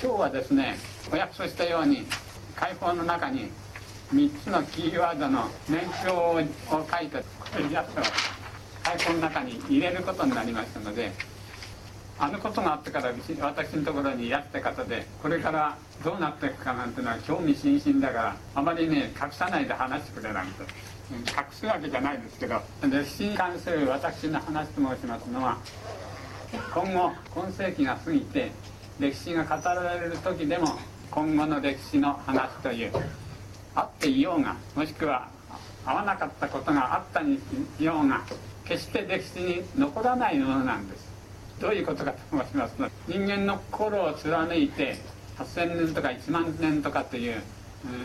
今日はですねお約束したように解放の中に3つのキーワードの年表を書いたやつを解放の中に入れることになりましたのであのことがあってから私のところにいらした方でこれからどうなっていくかなんてのは興味津々だからあまりね隠さないで話してくれなんて隠すわけじゃないですけど歴史に関する私の話と申しますのは今後今世紀が過ぎて歴史が語られる時でも今後の歴史の話というあっていようがもしくは合わなかったことがあったにようが決して歴史に残らないものなんです。どういうことかと申しますと人間の心を貫いて8000年とか1万年とかという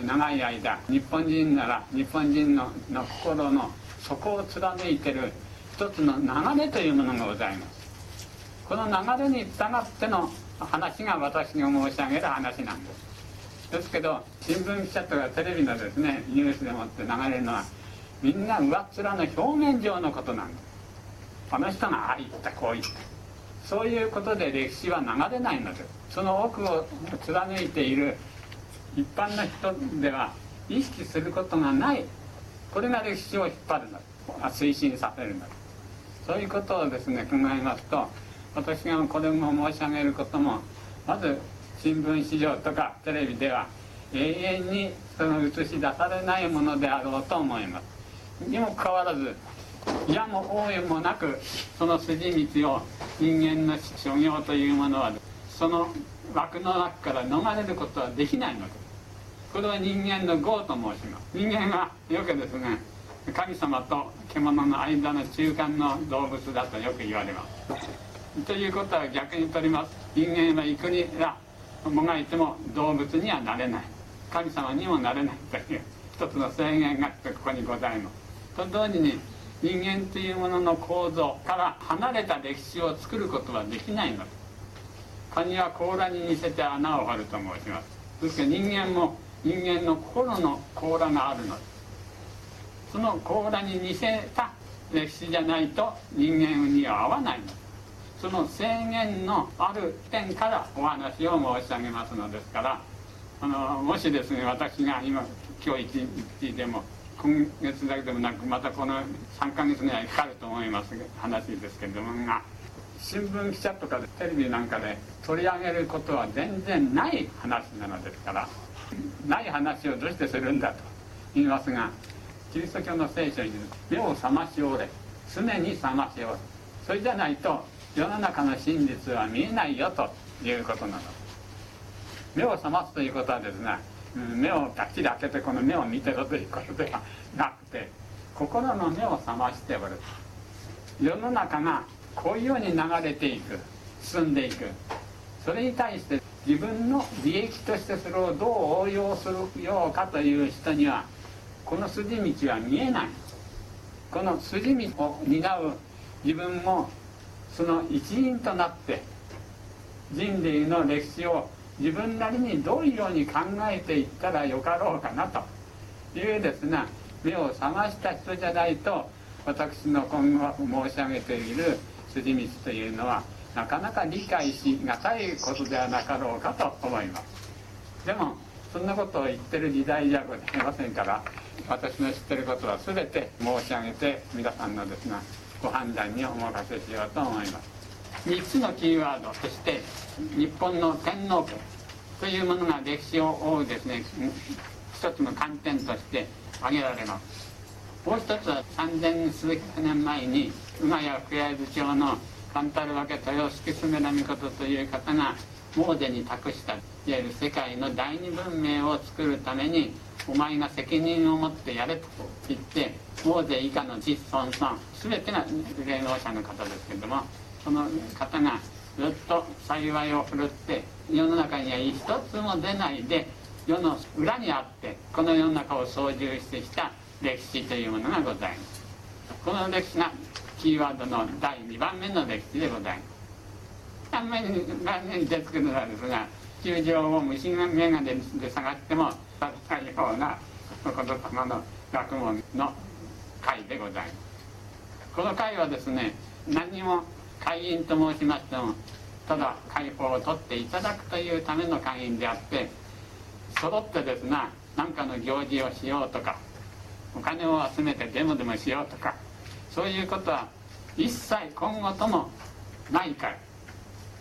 長い間日本人なら日本人のの心の底を貫いてる一つの流れというものがございます。この流れに従っての話が私が申し上げる話なんです。ですけど新聞記者とかテレビのですねニュースでもって流れるのはみんな上っ面の表面上のことなんです。あの人がああ言ったこう言った。そういうことで歴史は流れないのですその奥を貫いている一般の人では意識することがないこれが歴史を引っ張るの推進させるの。そういうことをですね考えますと私がこれも申し上げることもまず新聞市場とかテレビでは永遠にその映し出されないものであろうと思います。にもかかわらず嫌も応援もなくその筋道を人間の所業というものはその枠の中から逃れることはできないのです。これは人間の業と申します。人間はよくですね神様と獣の間の中間の動物だとよく言われます。ということは逆にとります。人間はいくらもがいても動物にはなれない。神様にもなれないという一つの制限がここにございます。と同時に人間というものの構造から離れた歴史を作ることはできないのですカニは甲羅に似せて穴を掘ると申します。ですから人間も人間の心の甲羅があるのですその甲羅に似せた歴史じゃないと人間には合わないのですその制限のある点からお話を申し上げますのですからあのもしですね私が今今日一日でも今月だけでもなくまたこの3ヶ月ぐらいかかると思います話ですけれどもが新聞記者とかテレビなんかで取り上げることは全然ない話なのですからない話をどうしてするんだと言いますがキリスト教の聖書に目を覚ましおれ常に覚ましおれ。それじゃないと世の中の真実は見えないよということなの。目を覚ますということはですね目をがっちり開けてこの目を見てろということではなくて心の目を覚ましておる世の中がこういうように流れていく進んでいく。それに対して自分の利益としてそれをどう応用するようかという人にはこの筋道は見えない。この筋道を担う自分もその一員となって人類の歴史を自分なりにどういうように考えていったらよかろうかなと。いうですね目を覚ました人じゃないと私の今後申し上げている筋道というのはなかなか理解しがたいことではなかろうかと思います。でもそんなことを言ってる時代じゃございませんから私の知ってることは全て申し上げて皆さんのですがご判断にお任せしようと思います。3つのキーワードとして日本の天皇家というものが歴史を追うですね一つの観点として挙げられます。もう一つは3000数百年前に馬や福焼津町の勘太郎家豊助常命という方がモーゼに託した。いわゆる世界の第二文明を作るためにお前が責任を持ってやれと言ってモーゼ以下の実孫孫全てが霊能者の方ですけれどもその方がずっと幸いを振るって世の中には一つも出ないで世の裏にあってこの世の中を操縦してきた歴史というものがございます。この歴史がキーワードの第2番目の歴史でございます。3番目に出てくるのですが球場を虫眼鏡で探しても立たないような言霊の学問の会でございます。この会はですね何も会員と申しましてもただ解放を取っていただくというための会員であって揃ってですが何かの行事をしようとかお金を集めてデモでもしようとかそういうことは一切今後ともないから。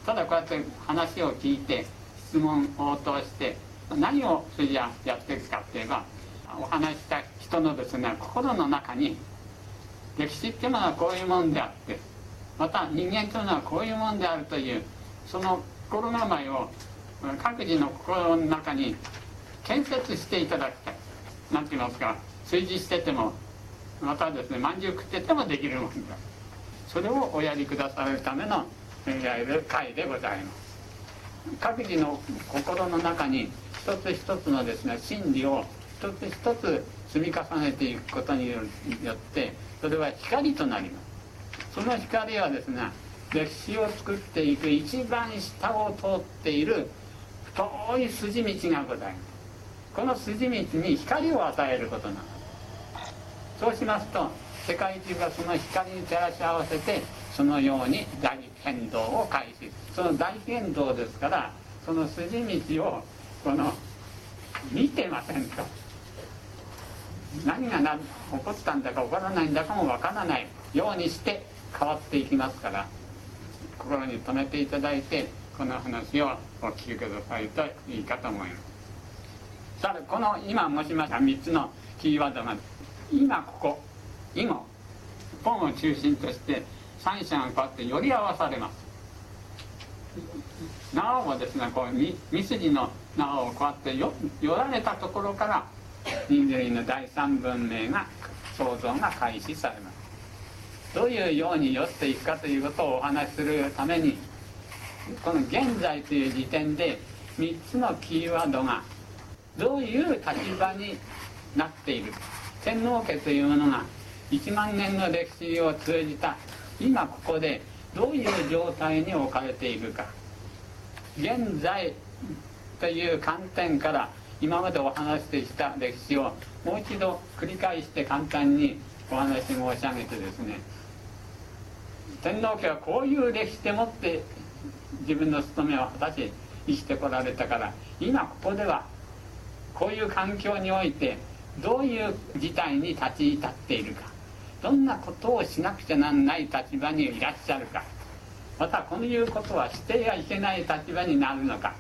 ただこうやって話を聞いて質問応答して何をそれじゃやっていくかって言えばお話した人のですね心の中に歴史っていうのはこういうもんであってまた人間というのはこういうもんであるというその心構えを各自の心の中に建設していただきたい。何て言いますか炊事しててもまたですねまんじゅう食っててもできるもんだ。それをおやりくださるためのいわゆる会でございます。各自の心の中に一つ一つのですね真理を一つ一つ積み重ねていくことによってそれは光となります。その光はです。ね歴史を作っていく一番下を通っている太い筋道がございます。この筋道に光を与えることなのそうします。と世界中がその光に照らし合わせてそのように大変動を開始その大変動ですからその筋道をこの見てませんと。何がな起こったんだか起こらないんだかもわからない。ようにして変わっていきますから心に留めていただいてこの話をお聞きくださいといいかと思います。さあこの今申しました3つのキーワードが今ここ以後本を中心として三者がこうやって寄り合わされます。なおもですねこうみ三筋のなおをこうやって寄られたところから人類の第三文明が創造が開始されます。どういうように寄っていくかということをお話しするためにこの現在という時点で3つのキーワードがどういう立場になっている。天皇家というものが1万年の歴史を通じた今ここでどういう状態に置かれているか。現在という観点から今までお話してきた歴史をもう一度繰り返して簡単にお話申し上げてですね。天皇家はこういう歴史でもって自分の務めを果たし生きてこられたから今ここではこういう環境においてどういう事態に立ち至っているか。どんなことをしなくちゃなんない立場にいらっしゃるか。またこういうことはしてはいけない立場になるのか。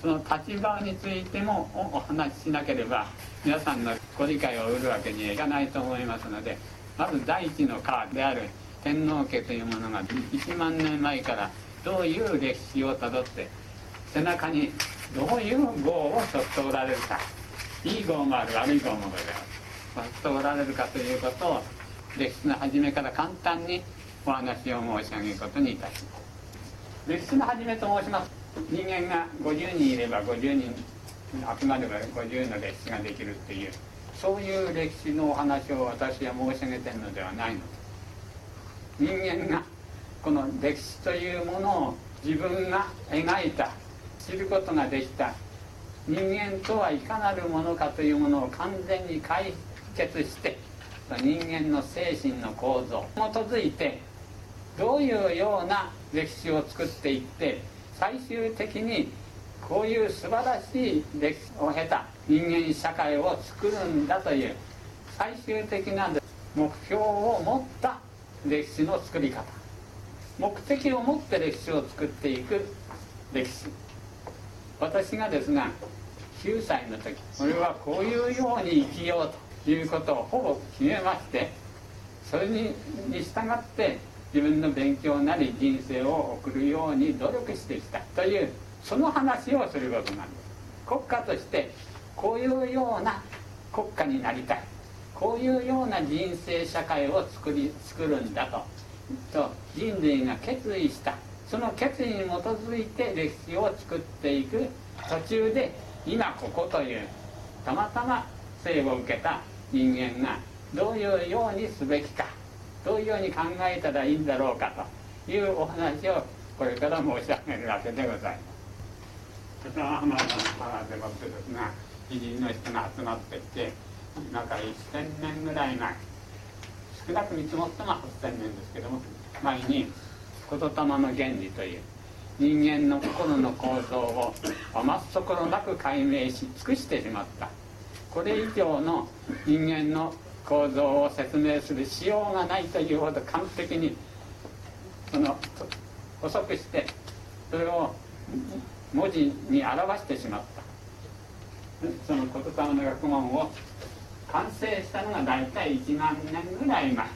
その立場についてもお話ししなければ皆さんのご理解を得るわけにはいかないと思いますのでまず第一の川である天皇家というものが1万年前からどういう歴史をたどって背中にどういう号を背負っておられるか。いい号もある悪い号もございます。背負っておられるかということを歴史の初めから簡単にお話を申し上げることにいたします。歴史の初めと申します。人間が50人いれば50人集まれば50の歴史ができるっていうそういう歴史のお話を私は申し上げてるのではないの。で人間がこの歴史というものを自分が描いた知ることができた人間とはいかなるものかというものを完全に解決して人間の精神の構造。に基づいてどういうような歴史を作っていって最終的にこういう素晴らしい歴史を経た人間社会を作るんだという最終的な目標を持った歴史の作り方。目的を持って歴史を作っていく歴史。私がですが9歳の時俺はこういうように生きようと。いうことをほぼ決めましてそれに従って自分の勉強なり人生を送るように努力してきたというその話をすることなんです。国家としてこういうような国家になりたい。こういうような人生社会を作り作るんだと。と人類が決意した。その決意に基づいて歴史を作っていく途中で今ここというたまたま生を受けた人間がどういうようにすべきかどういうように考えたらいいんだろうかというお話をこれから申し上げるわけでございます。その浜田の原でもってですが偉人の人が集まってきて今から1000年ぐらい前少なく見積もっても8000年ですけども前に言霊の原理という人間の心の構造を余すところなく解明し尽くしてしまったこれ以上の人間の構造を説明するしようがないというほど完璧にその補足してそれを文字に表してしまった。その言霊の学問を完成したのが大体1万年ぐらい前。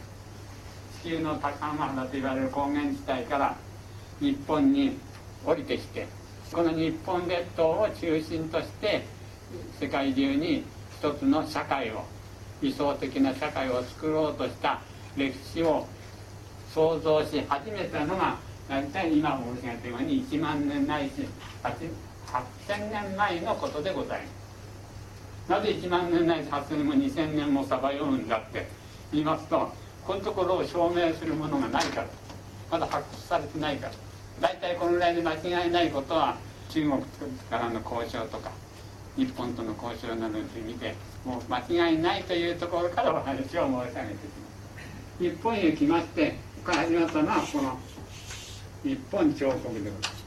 地球の高浜原と言われる高原地帯から日本に降りてきてこの日本列島を中心として世界中に一つの社会を理想的な社会を作ろうとした歴史を想像し始めたのが大体今申し上げたように1万年ないし8000年前のことでございます。なぜ1万年ないし8000年も2000年もさばようんだって言いますとこのところを証明するものがないから。まだ発掘されてないから。大体このぐらいで間違いないことは中国からの交渉とか日本との交渉などに見てもう間違いないというところからお話を申し上げてきます。日本へ来ましてここから始まったのはこの日本彫刻でございます。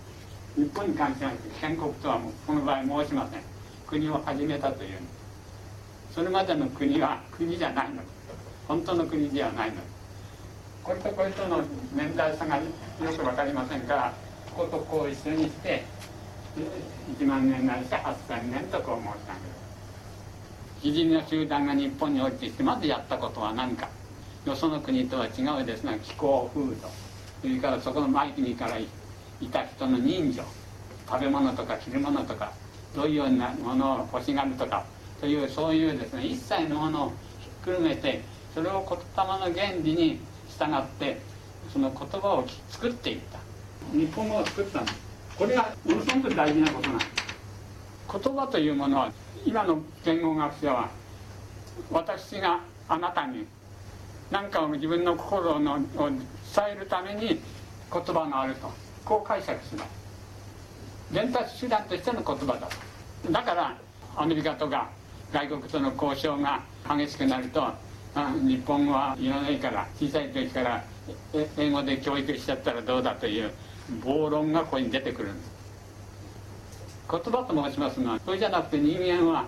日本に関しまして建国とはもうこの場合申しません。国を始めたというそれまでの国は国じゃないの。本当の国ではないの。これとこれとの年代差がよく分かりませんからこことこう一緒にして1万年ないし8000年とこう申し上げる偉人の集団が日本に降りてきてまずやったことは何か。よその国とは違うですが気候風土。それからそこの前国からいた人の人情。食べ物とか着るものとかどういうようなものを欲しがるとかというそういうですね一切のものをひっくるめてそれを言霊の原理に従ってその言葉を作っていった。日本語を作ったの？これがものすごく大事なことなんです。言葉というものは今の言語学者は私があなたに何かを自分の心のを伝えるために言葉があると。こう解釈します伝達手段としての言葉だと。だからアメリカとか外国との交渉が激しくなると日本語はいらないから小さい時から英語で教育しちゃったらどうだという暴論がここに出てくるんです。言葉と申しますのはそれじゃなくて人間は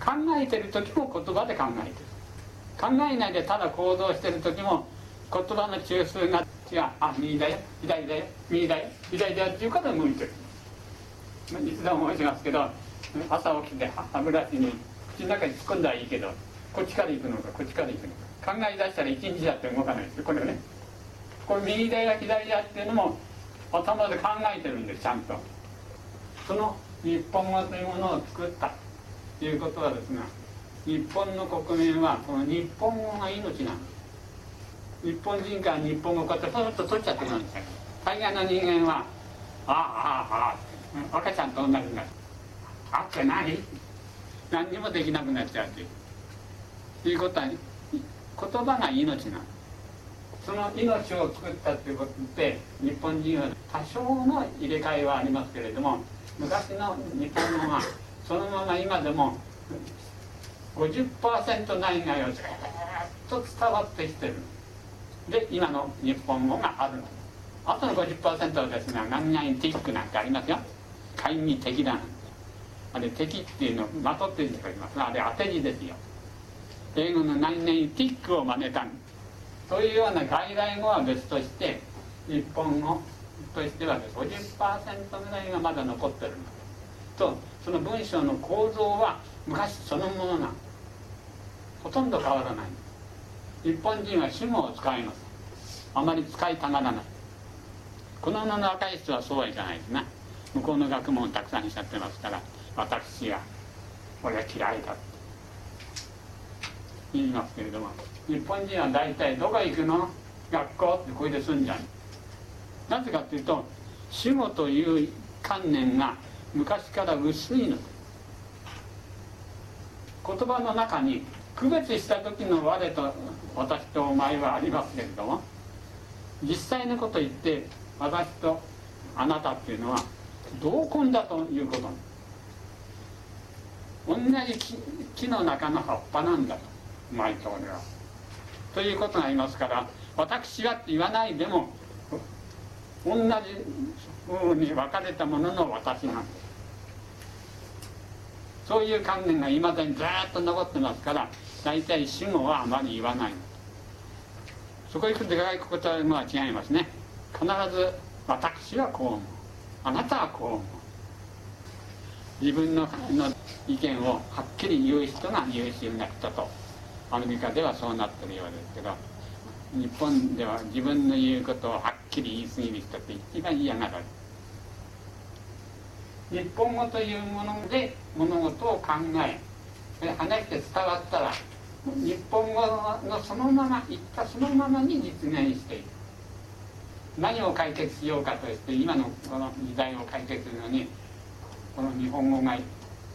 考えてる時も言葉で考えてる。考えないでただ行動してる時も言葉の中枢が違うあ右だよ左だよ右だよ左だよっていうから向いてる。いつでも申しますけど朝起きて歯ブラシに口の中に突っ込んだらいいけどこっちから行くのかこっちから行くのか。考え出したら一日だって動かないですこれね。これ右だよ左だっていうのも頭で考えてるんですちゃんと。その日本語というものを作ったということはですが日本の国民はこの日本語が命なんです日本人から日本語こうやってポッと取っちゃってるんですよ。大概の人間は「ああああああ赤ちゃんと同じになるあって何何にもできなくなっちゃう。ということは言葉が命なの。その命を作ったということで日本人は多少の入れ替えはありますけれども昔の日本語がそのまま今でも50%ないがよずっと伝わってきてる。で今の日本語があるの。あとの50%はですね何々ティックなんてありますよ。会議的だなんて。あれ敵っていうのをまとってる人がいますがあれ当て字ですよ。英語の何々ティックを真似たそういうような外来語は別として日本語としては50%ぐらいがまだ残ってるのとその文章の構造は昔そのものなほとんど変わらない。日本人は主語を使いますあまり使いたがらない。この女の若い人はそうはいかないですな。向こうの学問をたくさんしちゃってますから私は俺は嫌いだって言いますけれども。日本人は大体どこ行くの？学校ってこれで済んじゃう。なぜかっていうと主語という観念が昔から薄いの。言葉の中に区別した時の我と私とお前はありますけれども実際のこと言って私とあなたっていうのは同根だということ。同じ木木の中の葉っぱなんだと前と俺は。ということがありますから私はって言わないでも同じ風に分かれたものの私なんです。そういう観念がいまだにずっと残ってますから大体死後はあまり言わない。そこへ行く出かけくことは違いますね。必ず私はこう思う。あなたはこう思う。自分のの意見をはっきり言う人が優秀な人と。アメリカではそうなってるようですけど日本では自分の言うことをはっきり言い過ぎる人って一番嫌がる。日本語というもので物事を考え話して伝わったら日本語のそのまま言ったそのままに実現していく。何を解決しようかとして今のこの時代を解決するのにこの日本語が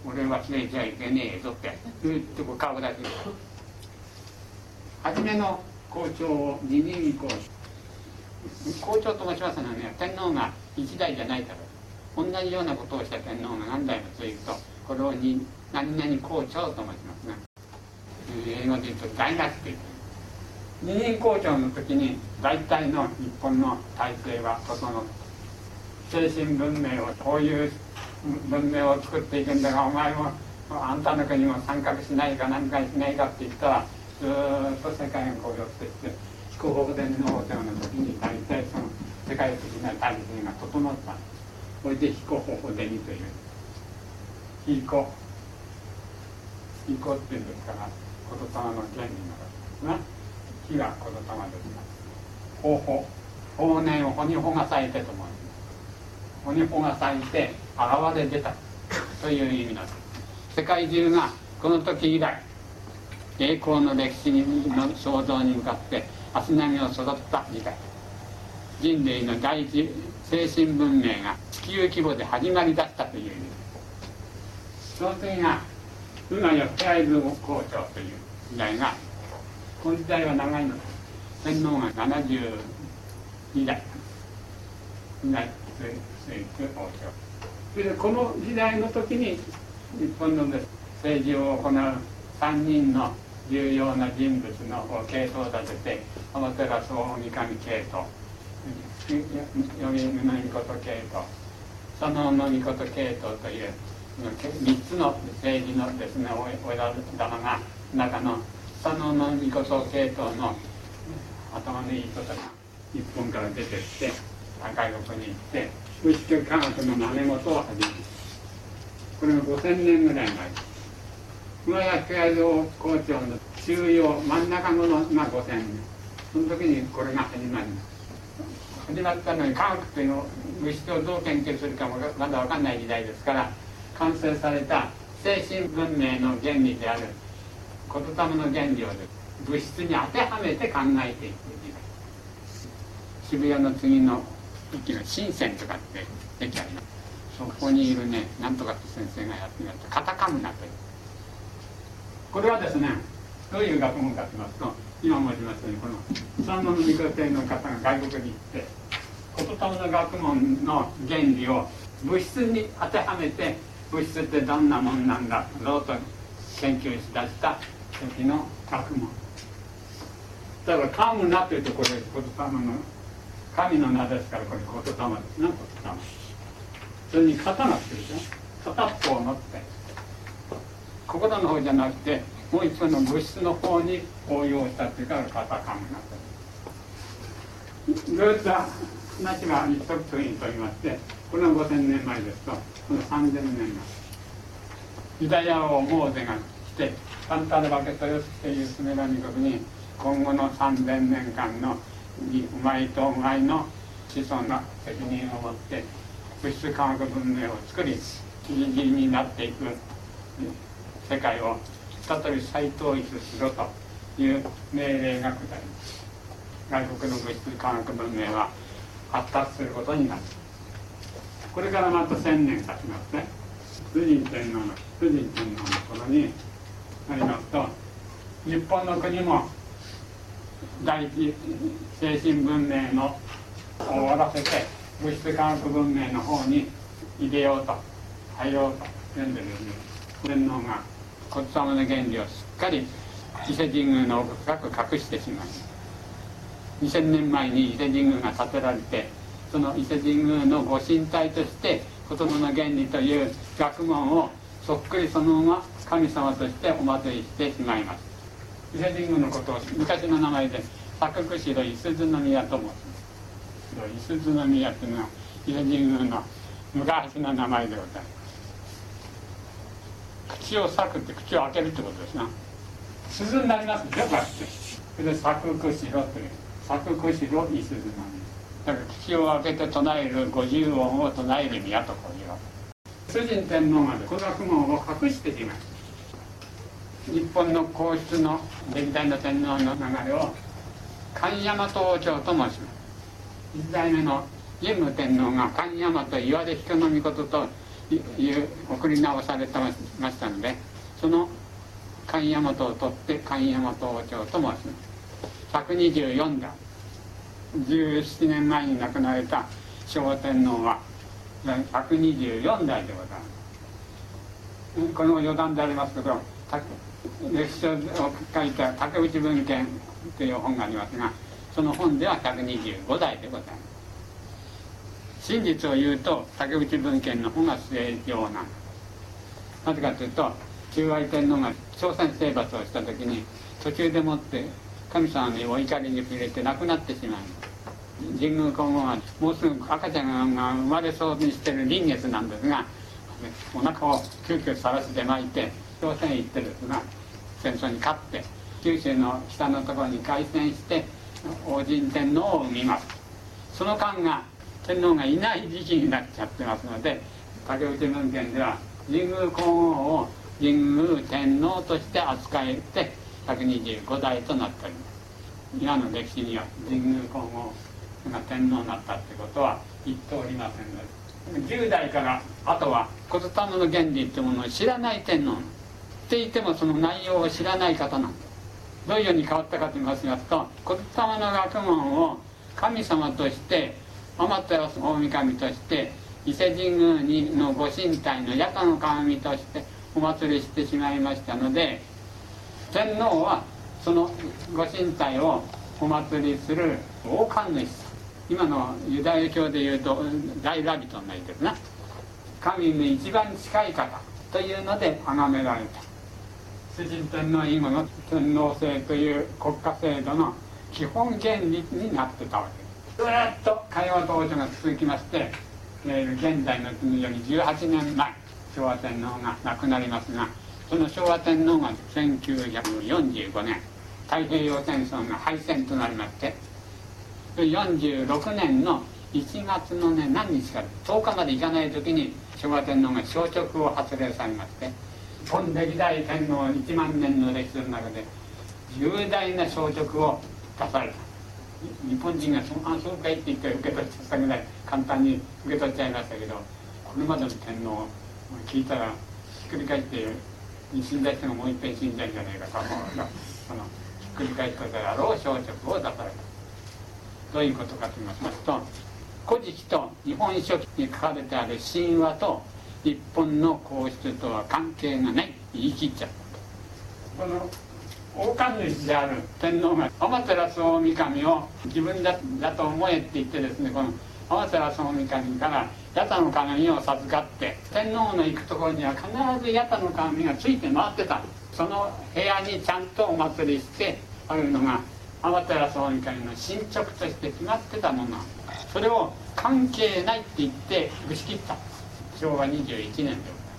俺は忘れちゃいけねえぞってずっと顔出す初めの校長を二任校校長と申しますのはね天皇が一代じゃないから同じようなことをした天皇が何代も続くとこれをに何々校長と申しますね英語で言うと大学って言って二任校長の時に大体の日本の体制は整って精神文明をこういう文明を作っていくんだがお前もあんたの国も参画しないか何かしないかって言ったらずっと世界がこう寄ってきて飛行法伝のお世話の時に大体その世界的な体制が整ったそれで飛行法伝という。飛行。飛行っていうんですから言霊の原理のですね火が言霊です。が方法。法年を穂に穂が咲いてと思います。穂に穂が咲いて現れ出た。という意味なんです。世界中がこの時以来栄光の歴史の創造に向かって足並みを育った時代人類の第一精神文明が地球規模で始まりだしたという意味その次が今やプライズ校長という時代がこの時代は長いの天皇が72代2代でこの時代の時に日本の政治を行う3人の重要な人物の系統を立てて天照大神系統頼宗命系統佐野の命系統という3つの政治のですね親玉が中の佐野の命系統の頭のいい人たちが日本から出てって外国に行って物質科学の真似事を始めるこれが5000年ぐらい前。熊谷慶三校長の中央真ん中のが5000年その時にこれが始まります。始まったのに科学というの物質をどう研究するかもまだ分かんない時代ですから完成された精神文明の原理である言霊の原理を物質に当てはめて考えていく。時代渋谷の次の駅の深センとかって駅あります。そこにいるねなんとかって先生がやってみるとカタカムナという。これはですねどういう学問かと言いますと今申しましたようにこの三の御子帝の方が外国に行って言霊の学問の原理を物質に当てはめて物質ってどんなもんなんだろうと研究しだした時の学問。だからカムナというとこれ言霊の神の名ですからこれ言霊ですね言霊。それに刀ってるでしょ？片っぽを持って心の方じゃなくてもう一方の物質の方に応用したっていうからカタカムナとずっと話は一足と言いましてこれは5000年前ですとこの3000年前。ユダヤ王モーゼが来てサンタルバケトヨスっていうスメラミ国に今後の3000年間のうまいとうまいの子孫が責任を持って物質科学文明を作りギリギリになっていく。世界を再び再統一しろという命令が下ります外国の物質科学文明は発達することになる。これからまた1000年経ちますね。崇神天皇の崇神天皇の頃になりますと日本の国も第一精神文明の終わらせて物質科学文明の方に入れようと入ろうと言うんでです。ね天皇が骨様の原理をしっかり伊勢神宮の奥深く隠してしまい2000年前に伊勢神宮が建てられてその伊勢神宮のご神体として琴の原理という学問をそっくりそのまま神様としてお祭りしてしまいます。伊勢神宮のことを昔の名前で作久城伊鈴宮と申します伊鈴宮というのは伊勢神宮の昔の名前でございます。口を裂くって口を開けるってことですな。鈴になりますでしょこうやってそれで作久城という作久城伊鈴宮だから口を開けて唱える五十音を唱える宮とこういうわけ主人天皇がこの学問を隠しています日本の皇室の歴代の天皇の流れを神山東王朝と申します。一代目の神武天皇が神山と岩出彦命という送り直されてましたのでその神山とを取って神山東王朝と申します。124代17年前に亡くなられた昭和天皇は124代でございます。この余談でありますけど歴史を書いた竹内文献という本がありますがその本では125代でございます。真実を言うと竹内文献の方が正常な。なぜかというと中愛天皇が朝鮮征伐をした時に途中でもって神様にお怒りに触れて亡くなってしまいます神宮皇后はもうすぐ赤ちゃんが生まれそうにしてる臨月なんですがお腹を急遽さらして巻いて朝鮮へ行ってですが戦争に勝って九州の北のところに開戦して王神天皇を生みます。その間が天皇がいない時期になっちゃってますので竹内文献では神宮皇后を神宮天皇として扱えて125代となっております。今の歴史には神宮皇后が天皇になったってことは言っておりませんので10代からあとは言霊の原理ってものを知らない天皇っていてもその内容を知らない方なんです。どういうように変わったかと言いますと言霊の学問を神様として天照大神として伊勢神宮にのご神体の八田の神としてお祭りしてしまいましたので天皇はそのご神体をお祭りする王冠主今のユダヤ教でいうと大ラビトになりですな。神に一番近い方というので崇められた。主人天皇以後の天皇制という国家制度の基本原理になってたわけです。ずっと会話統治が続きまして現在のより18年前昭和天皇が亡くなりますがその昭和天皇が1945年太平洋戦争が敗戦となりまして46年の1月のね何日か10日まで行かない時に昭和天皇が消直を発令されまして本歴代天皇1万年の歴史の中で重大な消直を出された。日本人が「あそうかい」って言って受け取っちゃったぐらい簡単に受け取っちゃいましたけどこれまでの天皇を聞いたらひっくり返って死んだ人がもういっぺん死んじゃうんじゃないかと思うがそのひっくり返ったであろう消直を出されたどういうことかと言いますと「古事記」と「日本書紀」に書かれてある神話と日本の皇室とは関係がない。言い切っちゃった。この王冠主である天皇が天照大神を自分だだと思えって言ってですねこの天照大神から八田の鏡を授かって天皇の行くところには必ず八田の鏡がついて回ってた。その部屋にちゃんとお祭りしてあるのが天照大神の進捗として決まってたものそれを関係ないって言って打ち切った。昭和21年で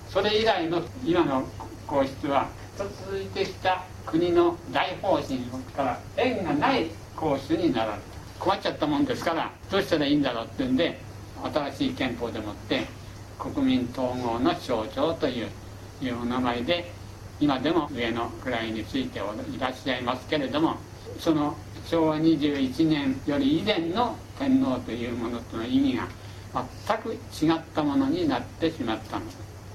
それ以来の今の皇室は続いてきた国の大方針から縁がない皇室になられた。困っちゃったもんですからどうしたらいいんだろうっていうんで新しい憲法でもって国民統合の象徴といういうお名前で今でも上の位についていらっしゃいますけれどもその昭和21年より以前の天皇というものとの意味が全く違ったものになってしまったの。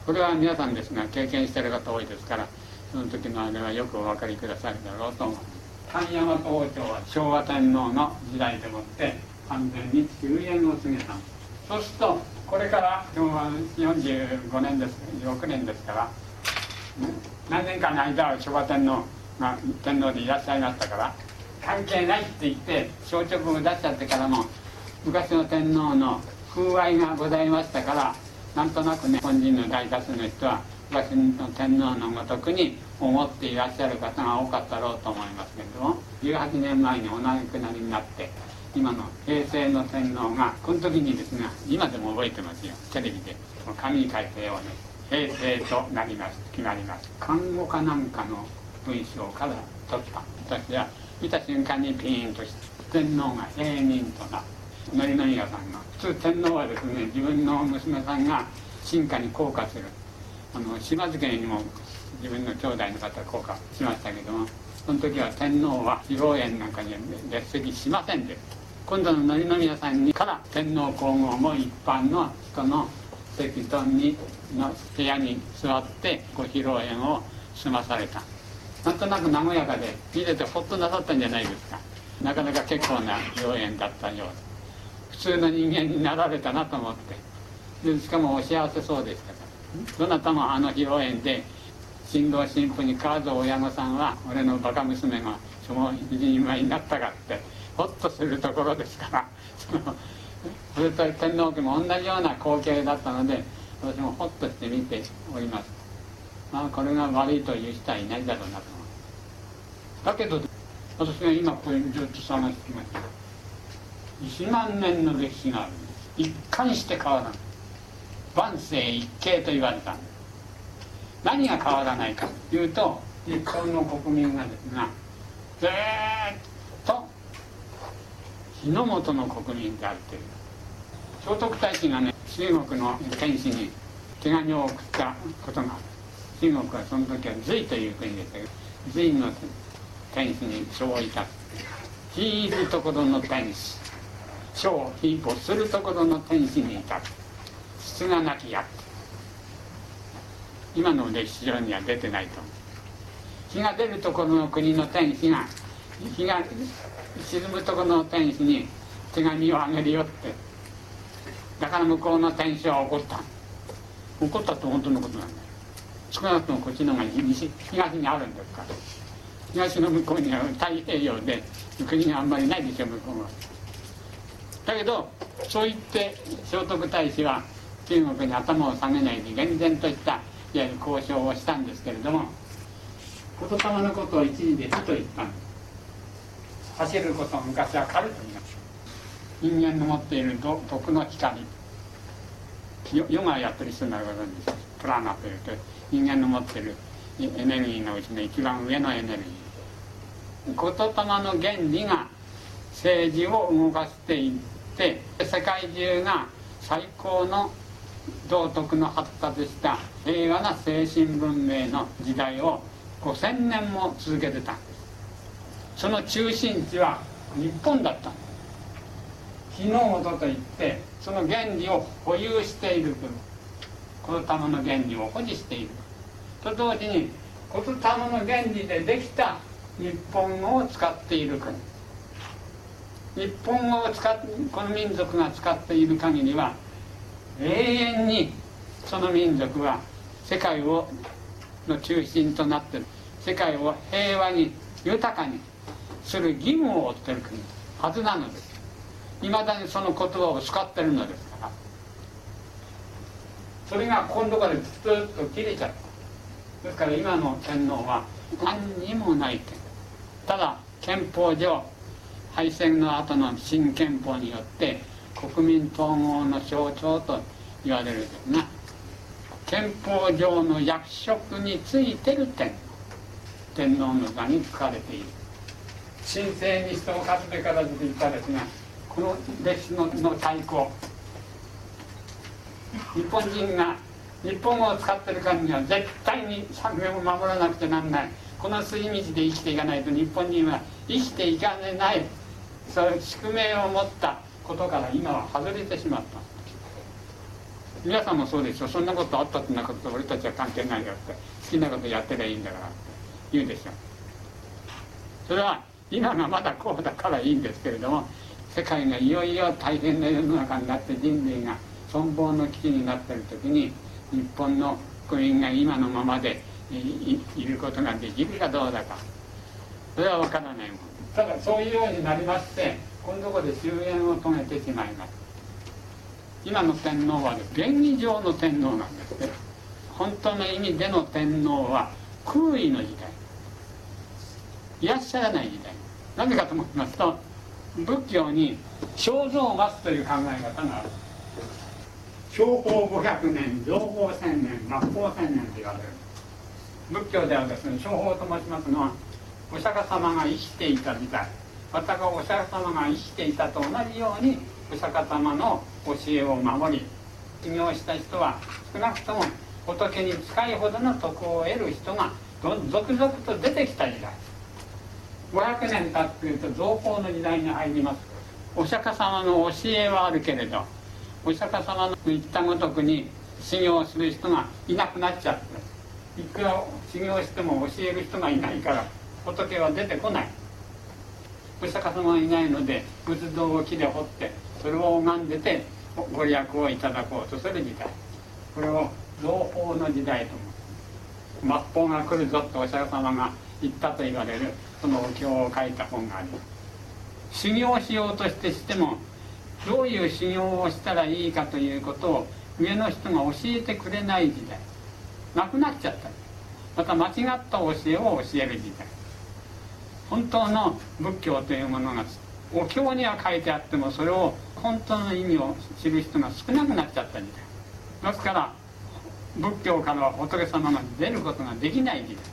これは皆さんですが経験してる方多いですからその時のあれはよくお分かりくださるだろうと思う。神山王朝は昭和天皇の時代でもって完全に終焉を告げたそうするとこれから昭和45年です6年ですから。何年かの間は昭和天皇が天皇でいらっしゃいましたから関係ないって言って消直を出しちゃってからも昔の天皇の風合いがございましたからなんとなくね本人の大多数の人は昔の天皇のごとくに思っていらっしゃる方が多かったろうと思いますけれども18年前にお亡くなりになって今の平成の天皇がこの時にですね今でも覚えてますよ。テレビで紙に書いたように平成となります決まります。看護かなんかの文章から取った私は見た瞬間にピーンとして天皇が平人とな典宮さんが普通天皇はですね自分の娘さんが進化に降下する。あの島津家にも自分の兄弟の方降下しましたけどもその時は天皇は披露宴なんかに列席しませんで今度の典宮さんにから天皇皇后も一般の人の席団にの部屋に座ってご披露宴を済まされた。なんとなく和やかで見ててほっとなさったんじゃないですか。なかなか結構な披露宴だったようで。普通の人間になられたなと思って。でしかもお幸せそうでしたから。どなたもあの披露宴で新郎新婦に川蔵親御さんは俺のバカ娘がその一人前になったかってホッとするところですから。それと天皇家も同じような光景だったので私もホッとして見ております。まあこれが悪いという人はいないだろうなと思う。だけど私が今これずっと探してきました。1万年の歴史があるんです。一貫して変わらない。万世一系と言われたんです。何が変わらないかというと日本の国民がですがずっと日の本の国民であるという。聖徳太子がね中国の天使に手紙を送ったことがある。中国はその時は隋という国でしたけど隋の天使にそういた「引いるところの天使。小非没するところの天使にいた質がなきやつ今の歴史上には出てないと。日が出るところの国の天使が日が沈むところの天使に手紙をあげるよって。だから向こうの天使は怒った。怒ったって本当のことなんだよ。少なくともこっちの方が西東にあるんですから東の向こうには太平洋で国があんまりないでしょ向こうは。だけどそう言って聖徳太子は中国に頭を下げないで厳然とした。いわゆる交渉をしたんですけれども言霊のことを一時で火と言った。んです走ることを昔は軽と言いました。人間の持っている毒の光。ヨガをやってる人ならご存知です。プラーナというと人間の持っているエネルギーのうちの一番上のエネルギー。言霊の原理が政治を動かしていって世界中が最高の道徳の発達した平和な精神文明の時代を5000年も続けてた。その中心地は日本だった。んです日の元といってその原理を保有している国言霊の原理を保持している。と同時に言霊の原理でできた日本語を使っている国日本語を使っこの民族が使っている限りは永遠にその民族は世界をの中心となってる。世界を平和に豊かにする義務を負ってる国はずなのです。いまだにその言葉を使ってるのですから。それが今度からずっと切れちゃったですから今の天皇は何にもない天ただ憲法上敗戦の後の新憲法によって国民統合の象徴と言われるですが憲法上の役職についてる天皇天皇の座に書かれている。神聖に人を勝つべからずと言ったですがこの歴史のの対抗日本人が日本語を使ってる限りは絶対に作品を守らなくてなんない。この筋道で生きていかないと日本人は生きていかねない。そういう宿命を持ったことから今は外れてしまった。皆さんもそうでしょそんなことあったってなこと俺たちは関係ないよって。好きなことやってりゃいいんだから。って言うでしょ。それは今がまだこうだからいいんですけれども世界がいよいよ大変な世の中になって人類が存亡の危機になってる時に日本の国民が今のままでいることができるかどうだか。それは分からないもん。ただそういうようになりましてこのところで終焉を遂げてしまいます。今の天皇は原理上の天皇なんですね。本当の意味での天皇は空位の時代。いらっしゃらない時代。なぜかと思いますと仏教に肖像を待つという考え方がある。享保500年情報1000年末法1000年と言われる。仏教ではですね商法と申しますのはお釈迦様が生きていた時代。またがお釈迦様が生きていたと同じようにお釈迦様の教えを守り修行した人は少なくとも仏に近いほどの徳を得る人が続々と出てきた時代。500年経っていると造法の時代に入りますお釈迦様の教えはあるけれどお釈迦様の言ったごとくに修行する人がいなくなっちゃっていくら修行しても教える人がいないから仏は出てこない。お釈迦様がいないので仏像を木で掘ってそれを拝んでてご利益をいただこうとする時代。これを造法の時代と末法が来るぞとお釈迦様が言ったと言われるそのお経を書いた本があります。修行しようとしてしてもどういう修行をしたらいいかということを上の人が教えてくれない時代。なくなっちゃった。また間違った教えを教える時代。本当の仏教というものがお経には書いてあってもそれを本当の意味を知る人が少なくなっちゃった時代ですから仏教からは仏様が出ることができない時代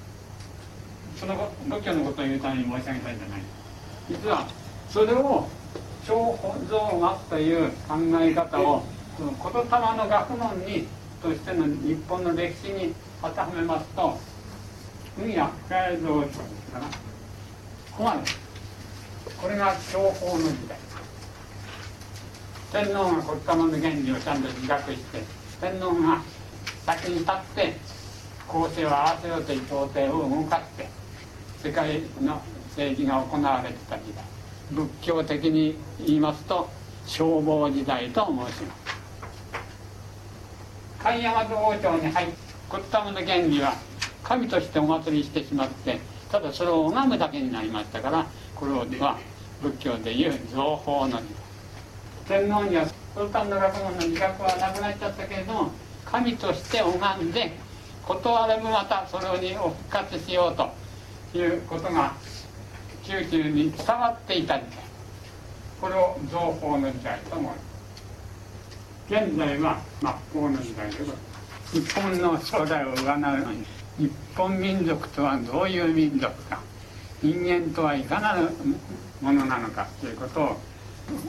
その仏教のことを言うために申し上げたいんじゃない。実はそれを超像学という考え方をその言霊の学問にとしての日本の歴史に当てはめますと海や深谷像ですからここまでこれが享保の時代。天皇が言霊の原理をちゃんと自覚して天皇が先に立って公正を合わせようという朝廷を動かして世界の政治が行われてた時代。仏教的に言いますと消防時代と申します。海山王朝に入ってこったもの原理は神としてお祭りしてしまってただそれを拝むだけになりましたからこれは仏教でいう情報の時代天皇にはソルタンの学問の自覚はなくなっちゃったけれども神として拝んで断れもまたそれに復活しようということが宮中に伝わっていた時代これを造法の時代と思います。現在は末法の時代でございます。日本の将来を占うのに日本民族とはどういう民族か。人間とはいかなるものなのかということを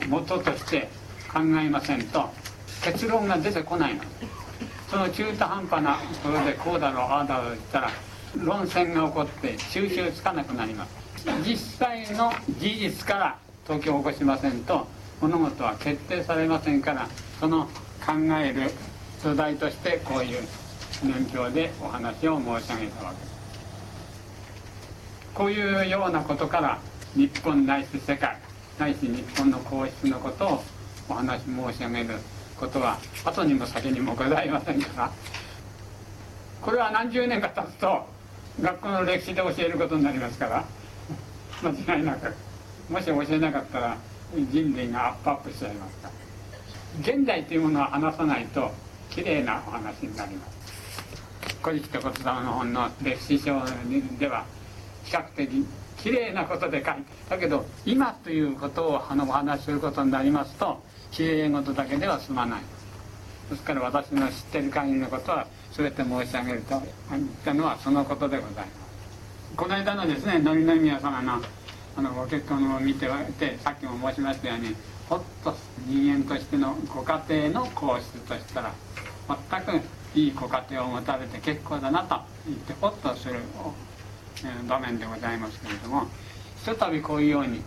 元として考えませんと結論が出てこないの。その中途半端なところでこうだろうああだろう言ったら論戦が起こって収集つかなくなります。実際の事実から東京を起こしませんと物事は決定されませんからその考える土台としてこういう年表でお話を申し上げたわけ。ですこういうようなことから日本ないし世界ないし日本の皇室のことをお話申し上げることは後にも先にもございませんから。これは何十年か経つと学校の歴史で教えることになりますから。間違いなく。もし教えなかったら人類がアップアップしちゃいますから。現代というものは話さないときれいなお話になります「古事記と言霊の本」の歴史書では比較的きれいなことで書いてだけど今ということをあのお話しすることになりますときれい事だけでは済まない。ですから私の知ってる限りのことは全て申し上げると言ったのはそのことでございます。この間のですね紀宮様のあのご結婚を見ててさっきも申しましたようにほっと人間としてのご家庭の皇室としたら全くいいご家庭を持たれて結構だなと言ってほっとする場面でございますけれどもひとたびこういうように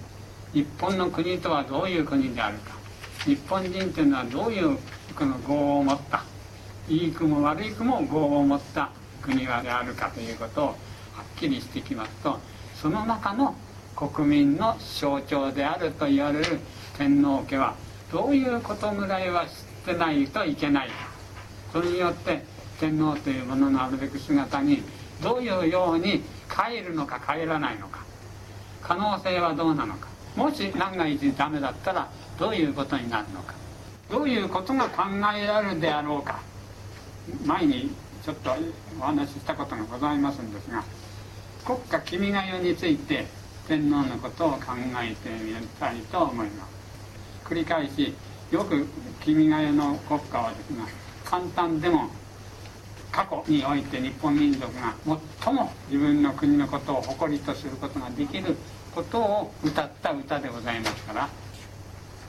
日本の国とはどういう国であるか日本人というのはどういうこの業を持ったいい句も悪い句も業を持った国はであるかということをはっきりしてきますとその中の国民の象徴であると言われる天皇家はどういうことぐらいは知ってないといけないそれによって天皇というもののあるべく姿にどういうように帰るのか帰らないのか。可能性はどうなのか。もし万が一ダメだったらどういうことになるのか。どういうことが考えられるであろうか。前にちょっとお話ししたことがございますんですが国家君が代について天皇のことを考えてみたいと思います。繰り返しよく君が代の国家はですが簡単でも過去において日本民族が最も自分の国のことを誇りとすることができることを歌った歌でございますから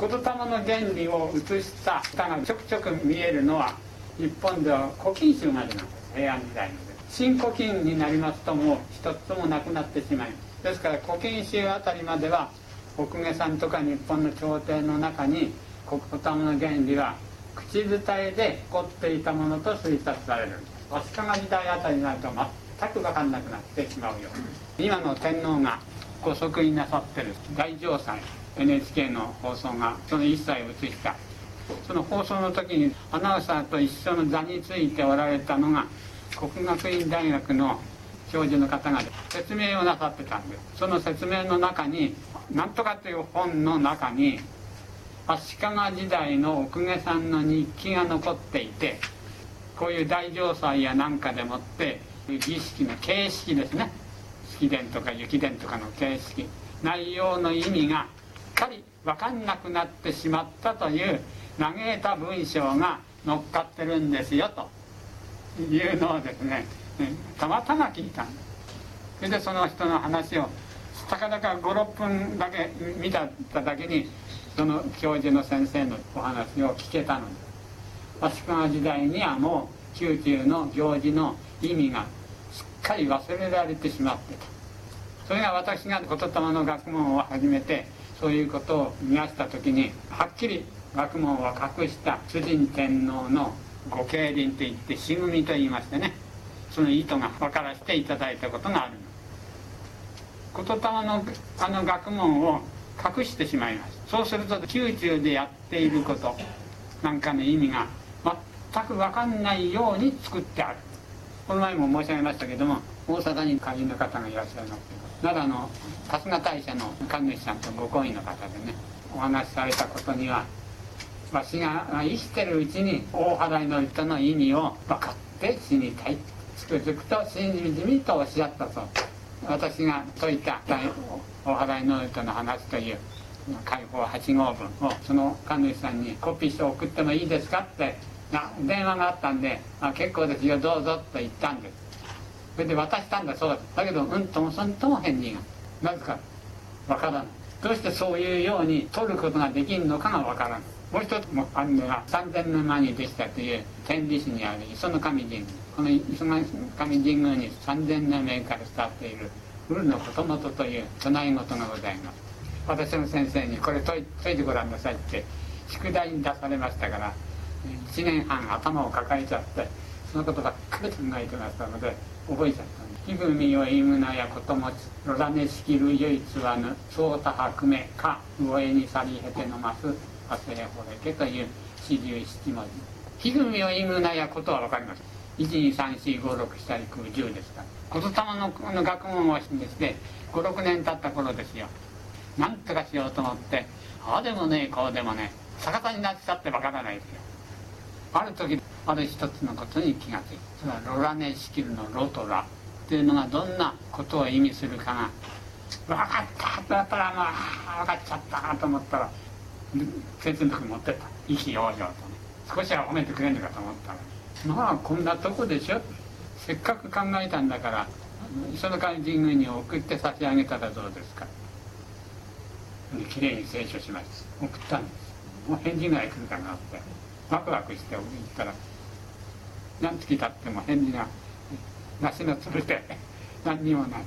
言霊の原理を映した歌がちょくちょく見えるのは日本では古今集までなんです平安時代ので新古今になりますともう一つもなくなってしまいます。ですから古今集あたりまでは北下さんとか日本の朝廷の中に言霊の原理は口伝えで起こっていたものと推察される。足利時代あたりになると全く分かんなくなってしまうよ今の天皇がご即位なさってる大城祭 NHK の放送がその一切映した。その放送の時にアナウンサーと一緒の座についておられたのが国学院大学の教授の方が説明をなさってたんです。その説明の中に「なんとか」という本の中に足利時代の奥下さんの日記が残っていてこういう大城祭やなんかでもって儀式の形式ですね。式伝とか雪伝とかの形式。内容の意味がかり分かんなくなってしまったという嘆いた文章が乗っかってるんですよと。いうのをですねたまたま聞いたんです。それでその人の話をたかだか56分だけ見ただけにその教授の先生のお話を聞けたのです足利時代にはもう宮中の行事の意味がすっかり忘れられてしまってた。それが私が言霊の学問を始めてそういうことを見ました時にはっきり学問を隠した主人天皇のご経輪といって仕組みと言いましてね。その意図が分からせていただいたことがある。言霊のあの学問を隠してしまいますそうすると宮中でやっていることなんかの意味が全く分かんないように作ってある。この前も申し上げましたけども大阪に会員の方がいらっしゃいますけど奈良の春日大社の神主さんとご婚姻の方でねお話しされたことにはわしが生きてるうちに大払いの人の意味を分かって死にたい。つくづくとしみじみとおっしゃったそう私が説いた。大払いの人の話という解放8号分をその神主さんにコピーして送ってもいいですかって電話があったんで「あ結構ですよどうぞ」と言ったんです。それで渡したんだそうだだけどうんともそんとも返事が。なぜかわからない。どうしてそういうように取ることができるのかがわからない。もう一つもあるのが3000年前にできたという天理市にある磯の神神。宮この磯の神神宮に3000年前から伝わっている古のこともという唱え事がございます。私の先生にこれ解い解いてごらんなさいって宿題に出されましたから1年半頭を抱えちゃってそのことばっかり考えてましたので覚えちゃったんです「木組をいむなやこともちろらねしきる唯一はぬそうたはくめか上へに去りへてのますあせほれけ」という四十七文字「木組をいむなやことは分かります。1234567したり10ですから言霊のの学問をしてですね56年経った頃ですよ。何とかしようと思ってああでもねこうでもね逆さになっちゃってわからないですよ。ある時ある一つのことに気がついたそれはロラネシキルのロトラっていうのがどんなことを意味するかが分かったとやったらまあ分かっちゃったと思ったら鉄の服持ってった。意気揚々とね。少しは褒めてくれるのかと思ったらまあこんなとこでしょ。せっかく考えたんだから磯の神神宮に送って差し上げたらどうですか？きれいに清書しました送ったんです。もう返事ぐらい来るかなって。ワクワクして行ったら何月経っても返事が梨のつぶて 何にもない。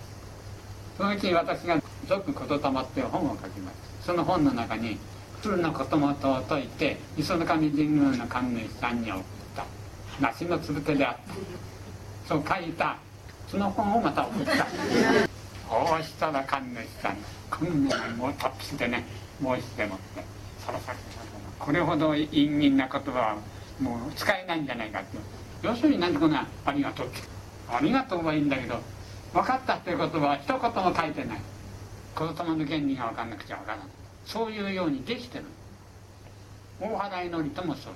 そのうちに私が「俗言霊」っていう本を書きましたその本の中に「鶴のこともとを解いて磯の神神宮の神主さんに送った。梨のつぶてであった」そう書いた。その本をまた送った。そうしたら神主さんこんなもう達筆でね申してもってさらさらこれほど陰銀な言葉はもう使えないんじゃないかって。要するに何でこんな「ありがとう」って。ありがとうはいいんだけど分かったっていう言葉は一言も書いてない。言霊の原理が分かんなくちゃ分からない。そういうようにできてる。大払いのりともそう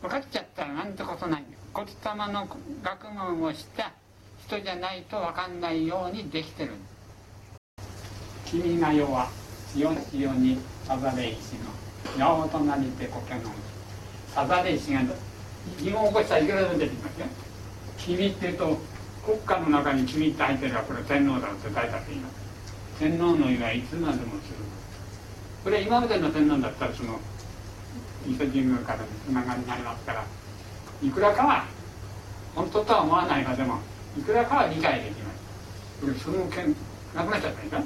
分かっちゃったらなんてことないんだ言霊の学問をした人じゃないと分かんないようにできてる。んです君が世は強強にさざれ石の八尾となりて苔のさざれ石が疑問を起こしたらいくらでも出てきますよ。君っていうと国家の中に君って入ってるからこれ天皇だって誰だって言います天皇の意はいつまでもする。これ今までの天皇だったらその伊勢神宮からのつながりになりますからいくらかは本当とは思わないがでもいくらかは理解できますこれその件なくなっちゃったでしょこ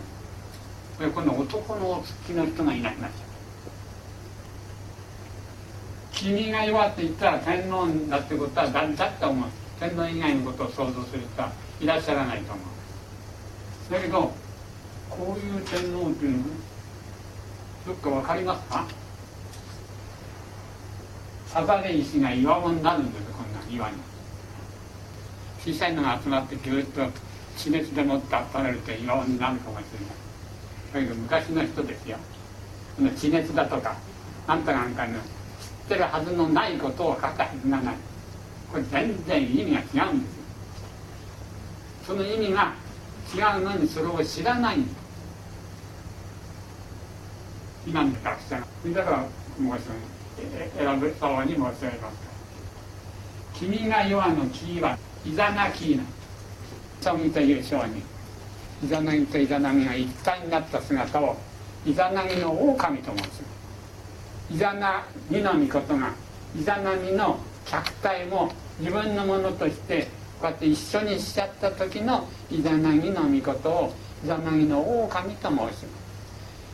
れ今度男のお付きの人がいなくなっちゃった。君が弱って言ったら天皇だってことは誰だって思う。天皇以外のことを想像する人はいらっしゃらないと思う。だけどこういう天皇っていうのどっか分かりますか？され石が岩場になるんですこんな岩に。小さいのが集まってぎゅっと地熱でもって温めると岩場になるかもしれない。だけど昔の人ですよ。地熱だとかあんたなんかの知ってるはずのないことを書くはずがない。これ全然意味が違うんですよ。その意味が違うのにそれを知らない。んです今の学者がだから申し選ぶそうに申し上げます。君が弱のキはイザナキーナソギという章にイザナギとイザナギが一体になった姿をイザナギの狼と申すイザナギの御事がイザナギの客体も自分のものとしてこうやって一緒にしちゃった時のイザナギの御事をイザナギの狼と申します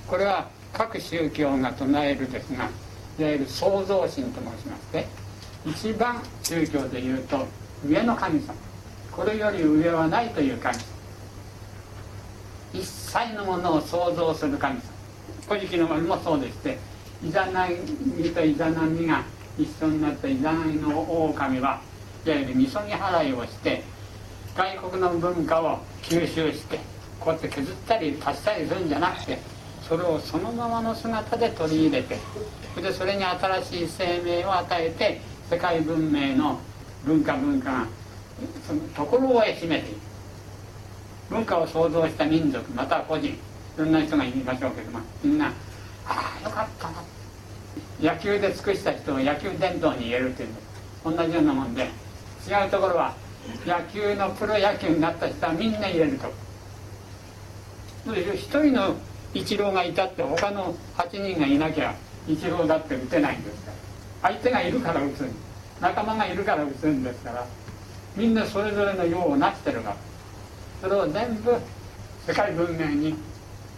これは各宗教が唱えるですがいわゆる創造神と申しまして一番宗教でいうと上の神様。これより上はないという神様。一切のものを創造する神様。古事記の森もそうでしてイザナギとイザナミが一緒になったイザナギの狼はいわゆるみそぎ払いをして外国の文化を吸収してこうやって削ったり足したりするんじゃなくてそれをそのままの姿で取り入れてそれでそれに新しい生命を与えて世界文明の文化文化がそのところを占めている文化を創造した民族または個人いろんな人が言いましょうけどもみんな「ああよかったな」野球で尽くした人を野球伝統に入れるっていう同じようなもんで違うところは野球のプロ野球になった人はみんな入れると。一人のイチローがいたって他の8人がいなきゃイチローだって打てないんですから。相手がいるから打つ仲間がいるから打つんですから。みんなそれぞれの用をなしてるから。それを全部世界文明に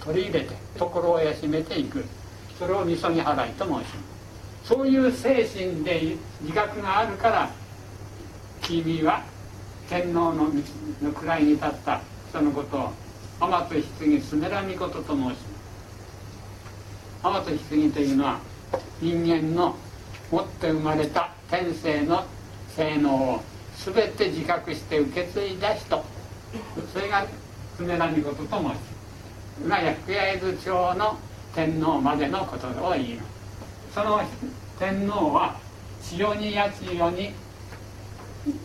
取り入れて心を休めていく。それをみそぎ払いと申しますそういう精神で自覚があるから君は天皇の位に立った人のことを天と棺すめらみことと申します。天と棺というのは人間の持って生まれた天性の性能を全て自覚して受け継いだ人。それがすめらみことと申します。今や福谷津町の天皇までのことを言います。その天皇は千代に八千代に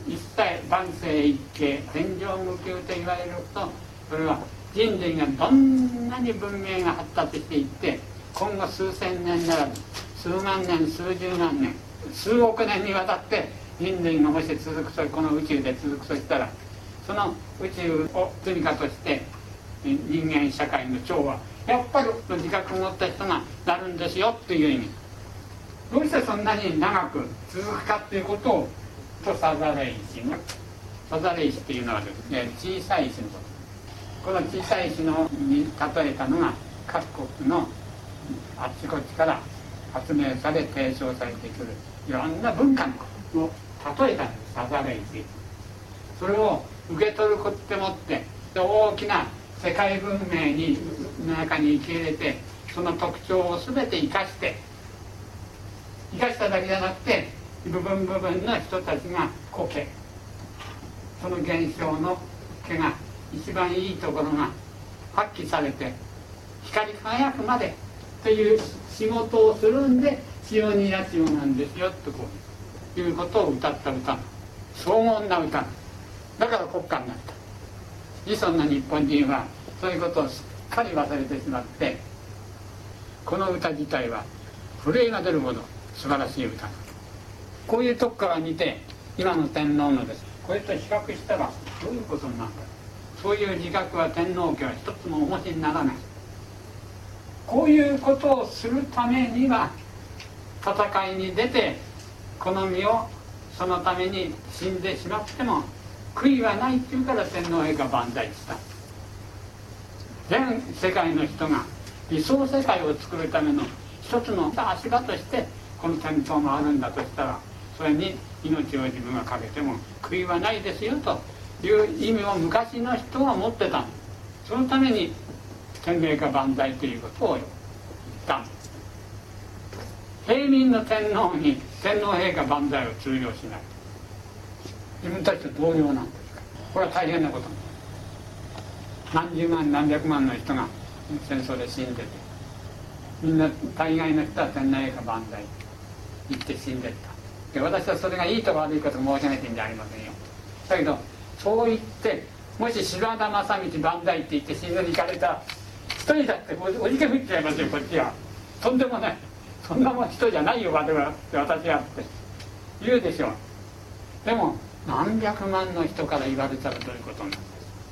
一切万世一系天上無休と言われると。それは人類がどんなに文明が発達していって今後数千年ならず数万年数十万年数億年にわたって人類がもし続くとこの宇宙で続くとしたらその宇宙を罪かとして人間社会の調和やっぱり自覚を持った人がなるんですよっていう意味。どうしてそんなに長く続くかっていうことをとさざれ石のさざれ石っていうのはですね小さい石のことこの小さい石のに例えたのが各国のあっちこっちから発明され提唱されてくるいろんな文化のことを例えたんですさざれ石それを受け取ることでもって大きな世界文明にの中に受け入れてその特徴を全て生かして生かしただけじゃなくて部分部分の人たちが苔その現象の毛が一番いいところが発揮されて光り輝くまでという仕事をするんで千代に八千代なんですよとこういうことを歌った歌。荘厳な歌。だから国歌になった。子孫の日本人はそういうことをすっかり忘れてしまってこの歌自体は震えが出るほど素晴らしい歌。こういうとこから見て今の天皇のです。これと比較したらどういうことになるか。そういう自覚は天皇家は一つもお持ちにならない。こういうことをするためには戦いに出てこの身をそのために死んでしまっても悔いはないっていうから天皇陛下万歳した。全世界の人が理想世界を作るための一つの足場としてこの戦争もあるんだとしたらそれに命を自分がかけても悔いはないですよという意味を昔の人は持ってたそのために天皇陛下万歳ということを言ったんです平民の天皇に天皇陛下万歳を通用しない。自分たちと同様なんです。これは大変なこと。何十万何百万の人が戦争で死んでてみんな大概の人は天皇陛下万歳言って死んでった。で私はそれがいいとか悪いこと申し上げてんじゃありませんよ。だけどそう言ってもし柴田正道万歳って言って死ぬに行かれた一人だっておじけ吹っちゃいますよこっちは。とんでもない。そんなもん人じゃないよ我々って私はって言うでしょう。でも何百万の人から言われたらどういうことになる？